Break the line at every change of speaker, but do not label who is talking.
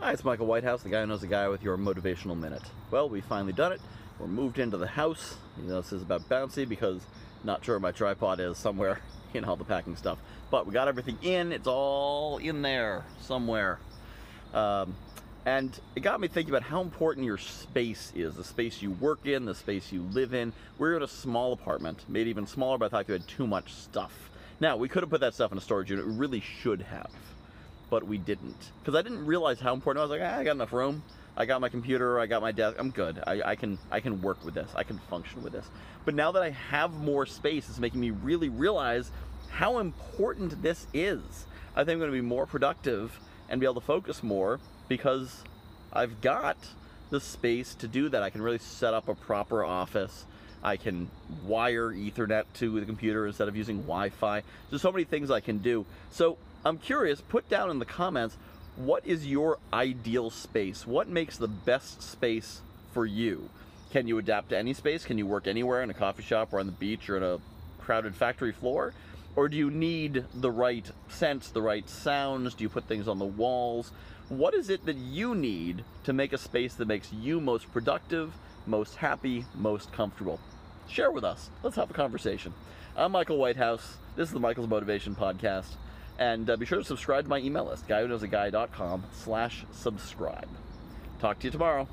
Hi, it's Michael Whitehouse, the guy who knows the guy with your motivational minute. Well, we finally done it. We're moved into the house. You know, this is about bouncy because not sure my tripod is somewhere in all the packing stuff. But we got everything in. It's all in there somewhere. Um, and it got me thinking about how important your space is the space you work in, the space you live in. We're in a small apartment, made even smaller by the fact we had too much stuff. Now, we could have put that stuff in a storage unit. We really should have but we didn't because I didn't realize how important. I was like, ah, I got enough room. I got my computer. I got my desk. I'm good. I, I can I can work with this. I can function with this. But now that I have more space, it's making me really realize how important this is. I think I'm to be more productive and be able to focus more because I've got the space to do that. I can really set up a proper office. I can wire Ethernet to the computer instead of using Wi-Fi. There's so many things I can do. So I'm curious, put down in the comments what is your ideal space? What makes the best space for you? Can you adapt to any space? Can you work anywhere in a coffee shop or on the beach or in a crowded factory floor? Or do you need the right scents, the right sounds? Do you put things on the walls? What is it that you need to make a space that makes you most productive, most happy, most comfortable? Share with us. Let's have a conversation. I'm Michael Whitehouse. This is the Michael's Motivation Podcast. And uh, be sure to subscribe to my email list, guywhoknowsaguy.com slash subscribe. Talk to you tomorrow.